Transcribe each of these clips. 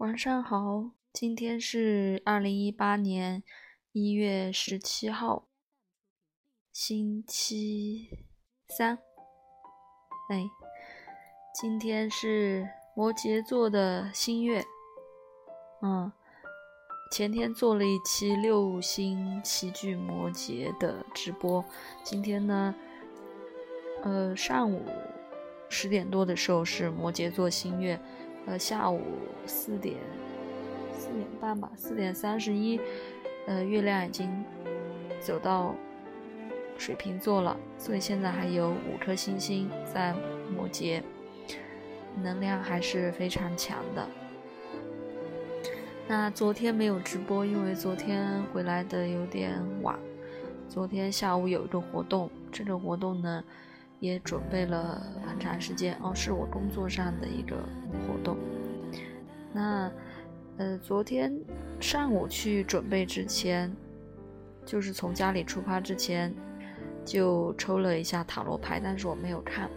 晚上好，今天是二零一八年一月十七号，星期三。哎，今天是摩羯座的新月。嗯，前天做了一期六星齐聚摩羯的直播，今天呢，呃，上午十点多的时候是摩羯座新月。呃，下午四点四点半吧，四点三十一，呃，月亮已经走到水瓶座了，所以现在还有五颗星星在摩羯，能量还是非常强的。那昨天没有直播，因为昨天回来的有点晚，昨天下午有一个活动，这个活动呢。也准备了很长时间哦，是我工作上的一个活动。那呃，昨天上午去准备之前，就是从家里出发之前，就抽了一下塔罗牌，但是我没有看。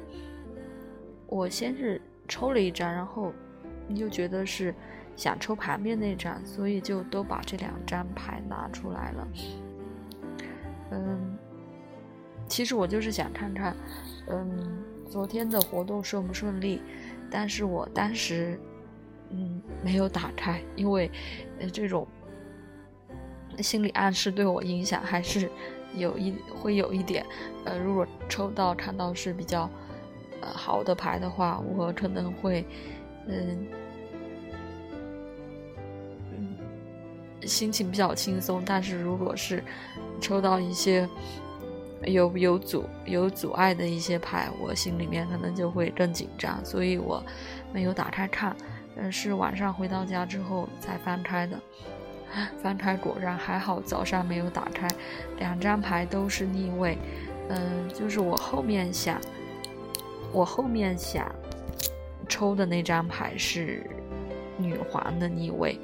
我先是抽了一张，然后又觉得是想抽旁边那张，所以就都把这两张牌拿出来了。嗯。其实我就是想看看，嗯，昨天的活动顺不顺利，但是我当时，嗯，没有打开，因为，呃，这种心理暗示对我影响还是有一会有一点，呃，如果抽到看到是比较，好的牌的话，我可能会，嗯，心情比较轻松，但是如果是抽到一些。有有阻有阻碍的一些牌，我心里面可能就会更紧张，所以我没有打开看，但，是晚上回到家之后才翻开的。翻开果然还好，早上没有打开，两张牌都是逆位，嗯，就是我后面想，我后面想抽的那张牌是女皇的逆位，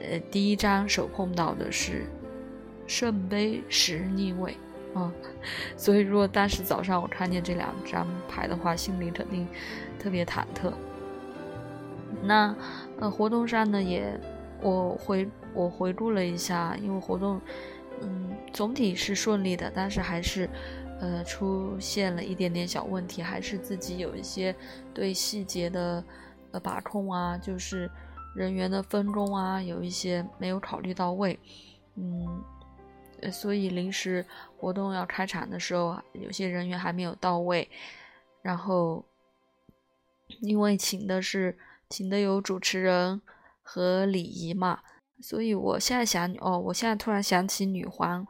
呃，第一张手碰到的是圣杯十逆位。嗯，所以如果当时早上我看见这两张牌的话，心里肯定特别忐忑。那呃，活动上呢，也我回我回顾了一下，因为活动嗯总体是顺利的，但是还是呃出现了一点点小问题，还是自己有一些对细节的呃把控啊，就是人员的分工啊，有一些没有考虑到位，嗯。所以临时活动要开场的时候，有些人员还没有到位。然后，因为请的是请的有主持人和礼仪嘛，所以我现在想，哦，我现在突然想起女皇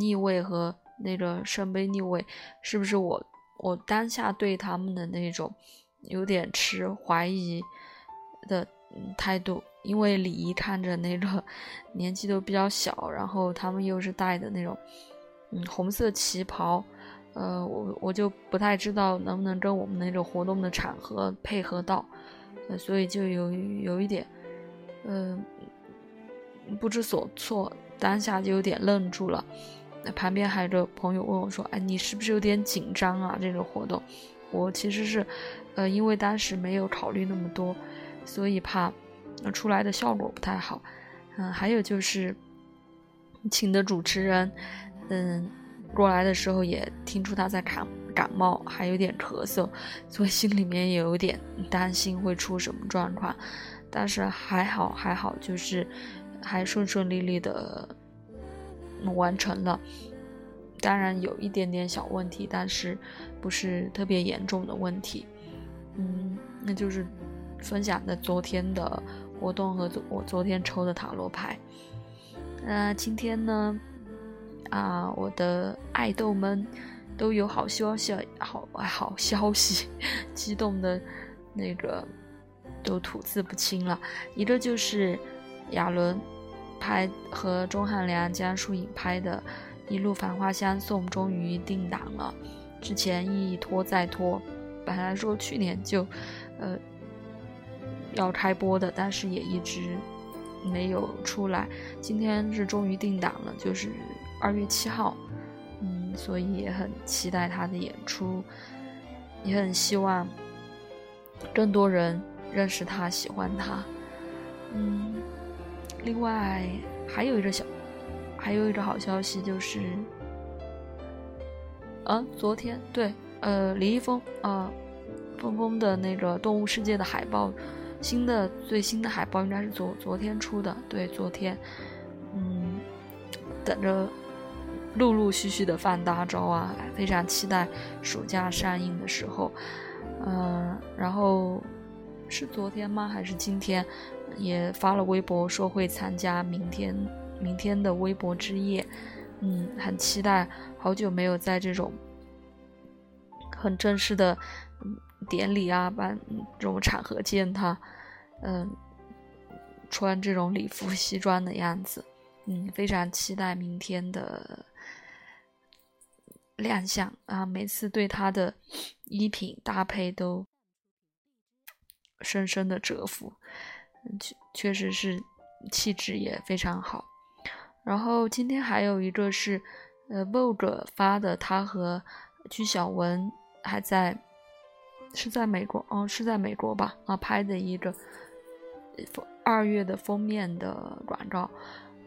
逆位和那个圣杯逆位，是不是我我当下对他们的那种有点持怀疑的态度？因为礼仪看着那个年纪都比较小，然后他们又是戴的那种嗯红色旗袍，呃，我我就不太知道能不能跟我们那种活动的场合配合到，呃，所以就有有一点嗯不知所措，当下就有点愣住了。那旁边还有个朋友问我说：“哎，你是不是有点紧张啊？这个活动？”我其实是呃因为当时没有考虑那么多，所以怕。那出来的效果不太好，嗯，还有就是请的主持人，嗯，过来的时候也听出他在感感冒，还有点咳嗽，所以心里面也有点担心会出什么状况，但是还好还好，就是还顺顺利利的完成了，当然有一点点小问题，但是不是特别严重的问题，嗯，那就是分享的昨天的。活动和昨我昨天抽的塔罗牌，那今天呢？啊，我的爱豆们都有好消息，好好消息，激动的，那个都吐字不清了。一个就是亚伦拍和钟汉良、江疏影拍的《一路繁花相送》终于定档了，之前一拖再拖，本来说去年就，呃。要开播的，但是也一直没有出来。今天是终于定档了，就是二月七号，嗯，所以也很期待他的演出，也很希望更多人认识他、喜欢他。嗯，另外还有一个小，还有一个好消息就是，啊，昨天对，呃，李易峰啊，峰峰的那个《动物世界》的海报，新的最新的海报应该是昨昨天出的，对，昨天，嗯，等着陆陆续续的放大招啊，非常期待暑假上映的时候，嗯，然后。是昨天吗？还是今天？也发了微博说会参加明天明天的微博之夜。嗯，很期待。好久没有在这种很正式的典礼啊、办这种场合见他。嗯，穿这种礼服西装的样子。嗯，非常期待明天的亮相啊！每次对他的衣品搭配都。深深的折服，确确实是气质也非常好。然后今天还有一个是，呃，Vogue 发的，他和鞠晓雯还在是在美国，哦，是在美国吧？啊，拍的一个二月的封面的广告。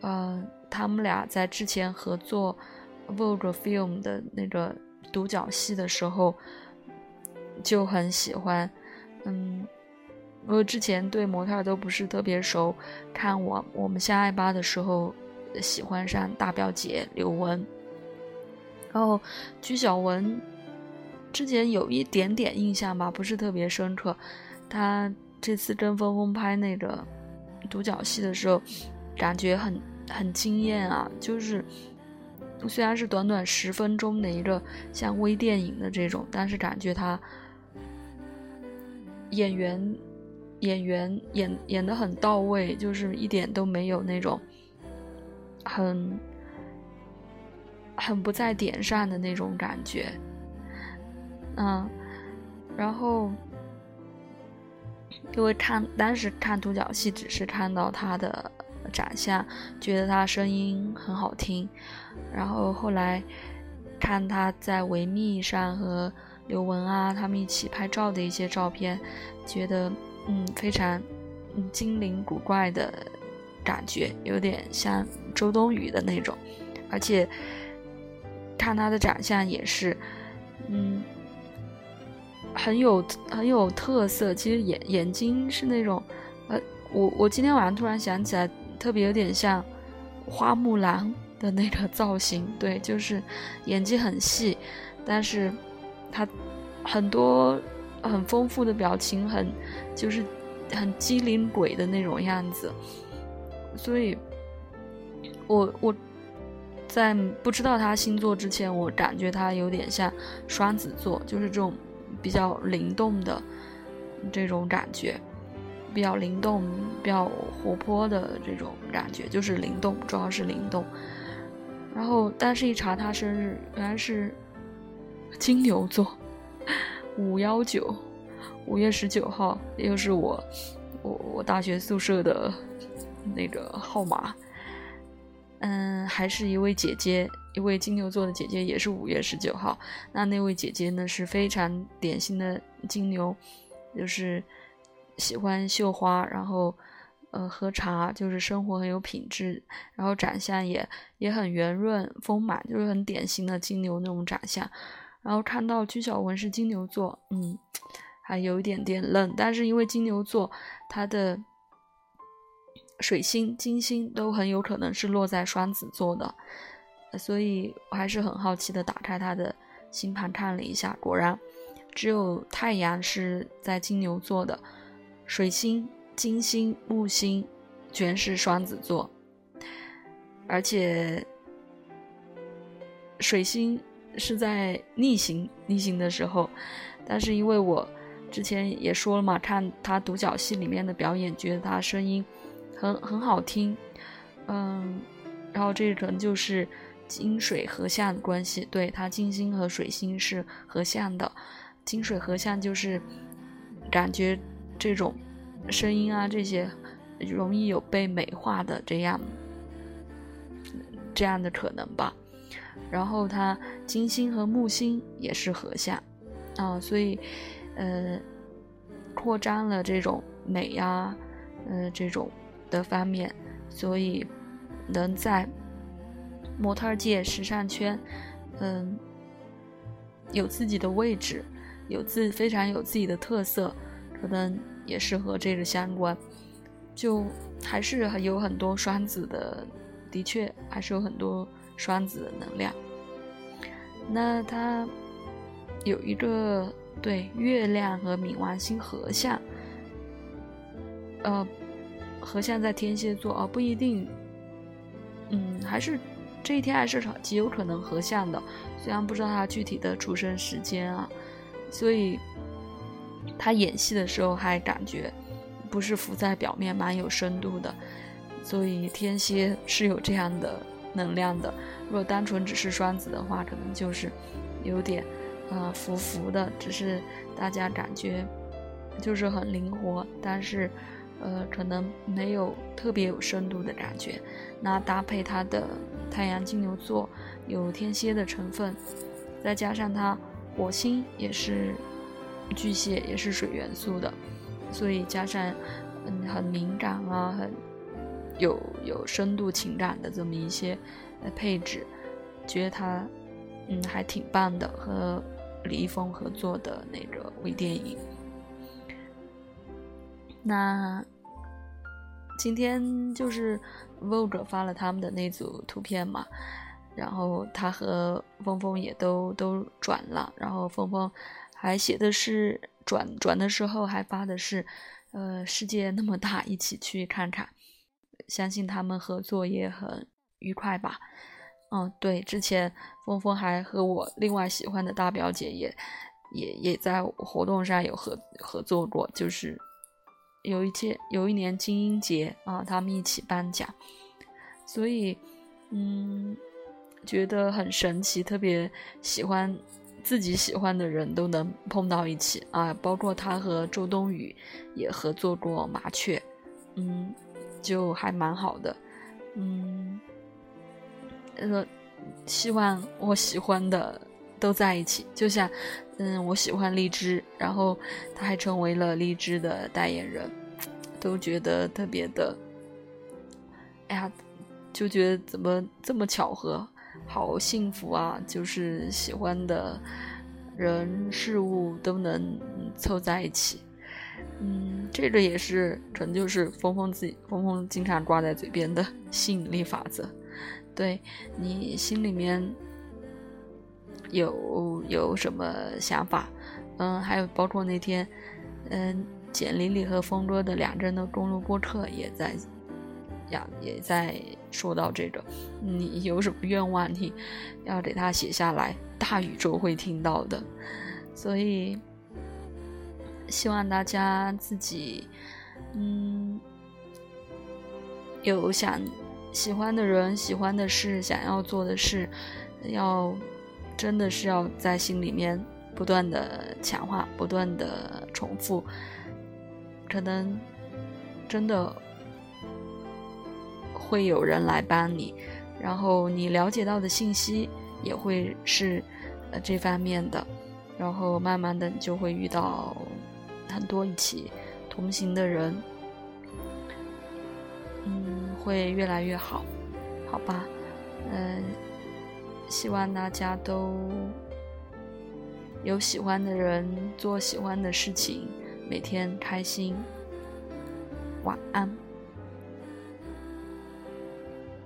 嗯，他们俩在之前合作 Vogue Film 的那个独角戏的时候就很喜欢，嗯。我之前对模特都不是特别熟，看我我们相爱吧的时候，喜欢上大表姐刘雯，然后鞠晓雯之前有一点点印象吧，不是特别深刻。他这次跟峰峰拍那个独角戏的时候，感觉很很惊艳啊！就是虽然是短短十分钟的一个像微电影的这种，但是感觉他演员。演员演演的很到位，就是一点都没有那种很很不在点上的那种感觉，嗯，然后因为看当时看独角戏，只是看到他的长相，觉得他声音很好听，然后后来看他在维密上和刘雯啊他们一起拍照的一些照片，觉得。嗯，非常嗯精灵古怪的感觉，有点像周冬雨的那种，而且看他的长相也是，嗯，很有很有特色。其实眼眼睛是那种，呃，我我今天晚上突然想起来，特别有点像花木兰的那个造型。对，就是眼睛很细，但是她很多。很丰富的表情，很就是很机灵鬼的那种样子，所以，我我在不知道他星座之前，我感觉他有点像双子座，就是这种比较灵动的这种感觉，比较灵动、比较活泼的这种感觉，就是灵动，主要是灵动。然后，但是一查他生日，原来是金牛座。五幺九，五月十九号，又是我，我我大学宿舍的那个号码。嗯，还是一位姐姐，一位金牛座的姐姐，也是五月十九号。那那位姐姐呢，是非常典型的金牛，就是喜欢绣花，然后呃喝茶，就是生活很有品质，然后长相也也很圆润丰满，就是很典型的金牛那种长相。然后看到鞠晓雯是金牛座，嗯，还有一点点愣，但是因为金牛座，它的水星、金星都很有可能是落在双子座的，所以我还是很好奇的打开他的星盘看了一下，果然只有太阳是在金牛座的，水星、金星、木星全是双子座，而且水星。是在逆行逆行的时候，但是因为我之前也说了嘛，看他独角戏里面的表演，觉得他声音很很好听，嗯，然后这可能就是金水合相关系，对它金星和水星是合相的，金水合相就是感觉这种声音啊这些容易有被美化的这样这样的可能吧。然后它金星和木星也是合相，啊，所以，呃，扩张了这种美呀，呃，这种的方面，所以能在模特界、时尚圈，嗯，有自己的位置，有自非常有自己的特色，可能也是和这个相关。就还是有很多双子的，的确还是有很多双子的能量。那它有一个对月亮和冥王星合相，呃，合相在天蝎座啊，不一定，嗯，还是这一天还是极有可能合相的，虽然不知道他具体的出生时间啊，所以他演戏的时候还感觉。不是浮在表面，蛮有深度的，所以天蝎是有这样的能量的。如果单纯只是双子的话，可能就是有点呃浮浮的，只是大家感觉就是很灵活，但是呃可能没有特别有深度的感觉。那搭配它的太阳金牛座有天蝎的成分，再加上它火星也是巨蟹，也是水元素的。所以加上，嗯，很敏感啊，很有有深度情感的这么一些呃配置，觉得他嗯还挺棒的，和李易峰合作的那个微电影。那今天就是 Vogue 发了他们的那组图片嘛，然后他和峰峰也都都转了，然后峰峰还写的是。转转的时候还发的是，呃，世界那么大，一起去看看。相信他们合作也很愉快吧。嗯，对，之前峰峰还和我另外喜欢的大表姐也也也在活动上有合合作过，就是有一届有一年金鹰节啊，他们一起颁奖，所以嗯，觉得很神奇，特别喜欢。自己喜欢的人都能碰到一起啊，包括他和周冬雨也合作过《麻雀》，嗯，就还蛮好的，嗯，呃，希望我喜欢的都在一起，就像，嗯，我喜欢荔枝，然后他还成为了荔枝的代言人，都觉得特别的，哎呀，就觉得怎么这么巧合。好幸福啊！就是喜欢的人事物都能凑在一起，嗯，这个也是，可能就是峰峰自己，峰峰经常挂在嘴边的吸引力法则。对你心里面有有什么想法？嗯，还有包括那天，嗯，简丽丽和峰哥的两个人的公路播客也在。呀，也在说到这个，你有什么愿望，你要给他写下来，大宇宙会听到的。所以，希望大家自己，嗯，有想喜欢的人、喜欢的事、想要做的事，要真的是要在心里面不断的强化、不断的重复，可能真的。会有人来帮你，然后你了解到的信息也会是呃这方面的，然后慢慢的你就会遇到很多一起同行的人，嗯，会越来越好，好吧，嗯，希望大家都有喜欢的人，做喜欢的事情，每天开心，晚安。